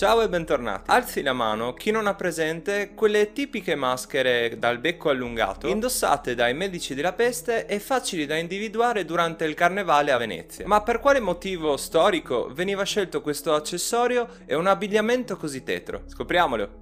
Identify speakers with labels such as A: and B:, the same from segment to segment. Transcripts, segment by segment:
A: Ciao e bentornati. Alzi la mano chi non ha presente quelle tipiche maschere dal becco allungato indossate dai medici della peste e facili da individuare durante il carnevale a Venezia. Ma per quale motivo storico veniva scelto questo accessorio e un abbigliamento così tetro? Scopriamolo.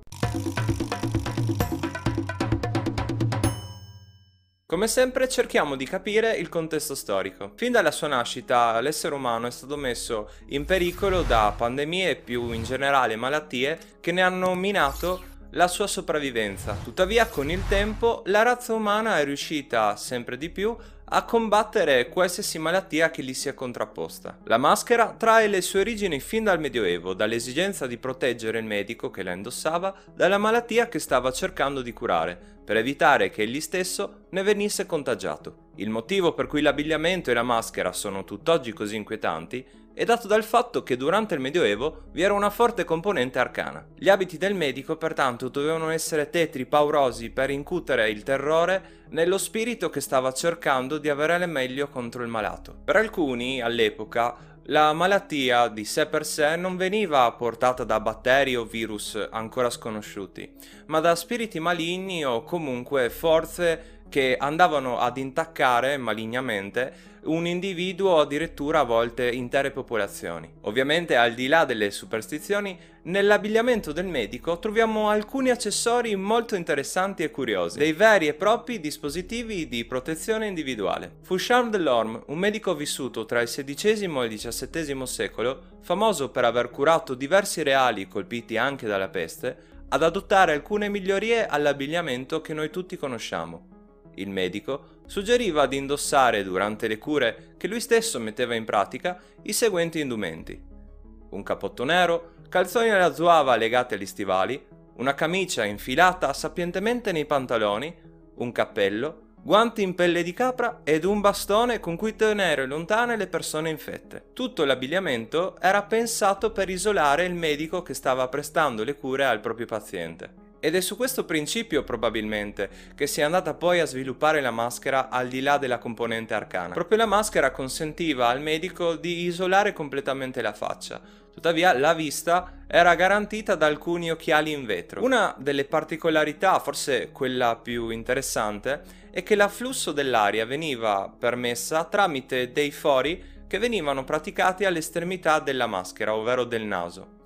A: Come sempre cerchiamo di capire il contesto storico. Fin dalla sua nascita l'essere umano è stato messo in pericolo da pandemie e più in generale malattie che ne hanno minato la sua sopravvivenza. Tuttavia con il tempo la razza umana è riuscita sempre di più a combattere qualsiasi malattia che gli sia contrapposta. La maschera trae le sue origini fin dal Medioevo, dall'esigenza di proteggere il medico che la indossava dalla malattia che stava cercando di curare, per evitare che egli stesso ne venisse contagiato. Il motivo per cui l'abbigliamento e la maschera sono tutt'oggi così inquietanti è dato dal fatto che durante il Medioevo vi era una forte componente arcana. Gli abiti del medico pertanto dovevano essere tetri paurosi per incutere il terrore nello spirito che stava cercando di avere il meglio contro il malato. Per alcuni, all'epoca, la malattia di sé per sé non veniva portata da batteri o virus ancora sconosciuti, ma da spiriti maligni o comunque forze che andavano ad intaccare malignamente un individuo o addirittura a volte intere popolazioni. Ovviamente al di là delle superstizioni, nell'abbigliamento del medico troviamo alcuni accessori molto interessanti e curiosi, dei veri e propri dispositivi di protezione individuale. Fu Charles Delorme, un medico vissuto tra il XVI e il XVII secolo, famoso per aver curato diversi reali colpiti anche dalla peste, ad adottare alcune migliorie all'abbigliamento che noi tutti conosciamo il medico, suggeriva di indossare durante le cure che lui stesso metteva in pratica i seguenti indumenti. Un cappotto nero, calzoni alla zuava legati agli stivali, una camicia infilata sapientemente nei pantaloni, un cappello, guanti in pelle di capra ed un bastone con cui tenere lontane le persone infette. Tutto l'abbigliamento era pensato per isolare il medico che stava prestando le cure al proprio paziente. Ed è su questo principio probabilmente che si è andata poi a sviluppare la maschera al di là della componente arcana. Proprio la maschera consentiva al medico di isolare completamente la faccia, tuttavia la vista era garantita da alcuni occhiali in vetro. Una delle particolarità, forse quella più interessante, è che l'afflusso dell'aria veniva permessa tramite dei fori che venivano praticati all'estremità della maschera, ovvero del naso.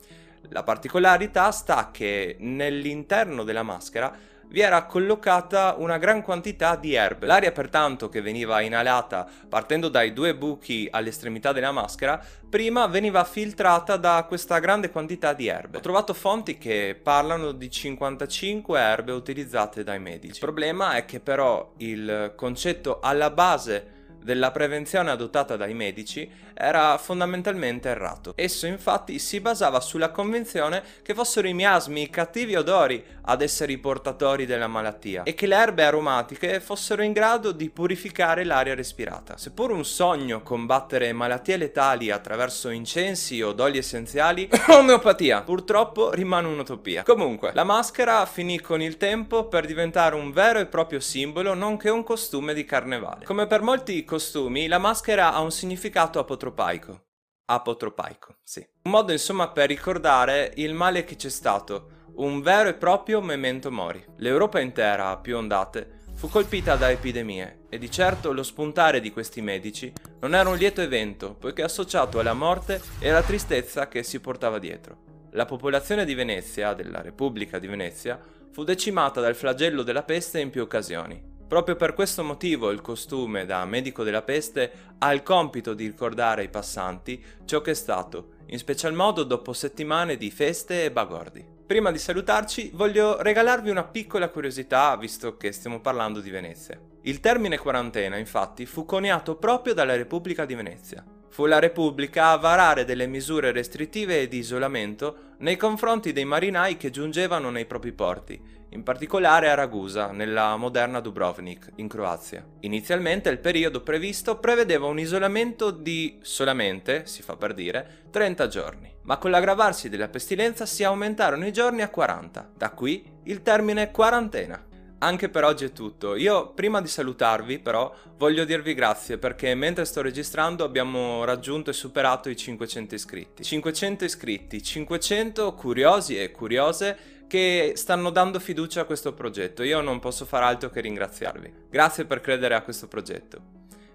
A: La particolarità sta che nell'interno della maschera vi era collocata una gran quantità di erbe. L'aria pertanto che veniva inalata partendo dai due buchi all'estremità della maschera, prima veniva filtrata da questa grande quantità di erbe. Ho trovato fonti che parlano di 55 erbe utilizzate dai medici. Il problema è che però il concetto alla base della prevenzione adottata dai medici era fondamentalmente errato. Esso infatti si basava sulla convinzione che fossero i miasmi, i cattivi odori ad essere i portatori della malattia e che le erbe aromatiche fossero in grado di purificare l'aria respirata. Seppur un sogno combattere malattie letali attraverso incensi o oli essenziali, omeopatia purtroppo rimane un'utopia. Comunque, la maschera finì con il tempo per diventare un vero e proprio simbolo nonché un costume di carnevale. Come per molti costumi, la maschera ha un significato apotropaico. Apotropaico, sì. Un modo insomma per ricordare il male che c'è stato, un vero e proprio memento mori. L'Europa intera, a più ondate, fu colpita da epidemie e di certo lo spuntare di questi medici non era un lieto evento, poiché associato alla morte e alla tristezza che si portava dietro. La popolazione di Venezia, della Repubblica di Venezia, fu decimata dal flagello della peste in più occasioni. Proprio per questo motivo il costume da medico della peste ha il compito di ricordare ai passanti ciò che è stato, in special modo dopo settimane di feste e bagordi. Prima di salutarci voglio regalarvi una piccola curiosità visto che stiamo parlando di Venezia. Il termine quarantena infatti fu coniato proprio dalla Repubblica di Venezia. Fu la Repubblica a varare delle misure restrittive e di isolamento nei confronti dei marinai che giungevano nei propri porti in particolare a Ragusa, nella moderna Dubrovnik, in Croazia. Inizialmente il periodo previsto prevedeva un isolamento di solamente, si fa per dire, 30 giorni, ma con l'aggravarsi della pestilenza si aumentarono i giorni a 40, da qui il termine quarantena. Anche per oggi è tutto. Io prima di salutarvi però voglio dirvi grazie perché mentre sto registrando abbiamo raggiunto e superato i 500 iscritti. 500 iscritti, 500 curiosi e curiose che stanno dando fiducia a questo progetto. Io non posso far altro che ringraziarvi. Grazie per credere a questo progetto.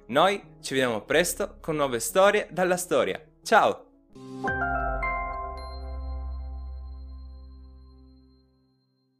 A: Noi ci vediamo presto con nuove storie dalla storia. Ciao!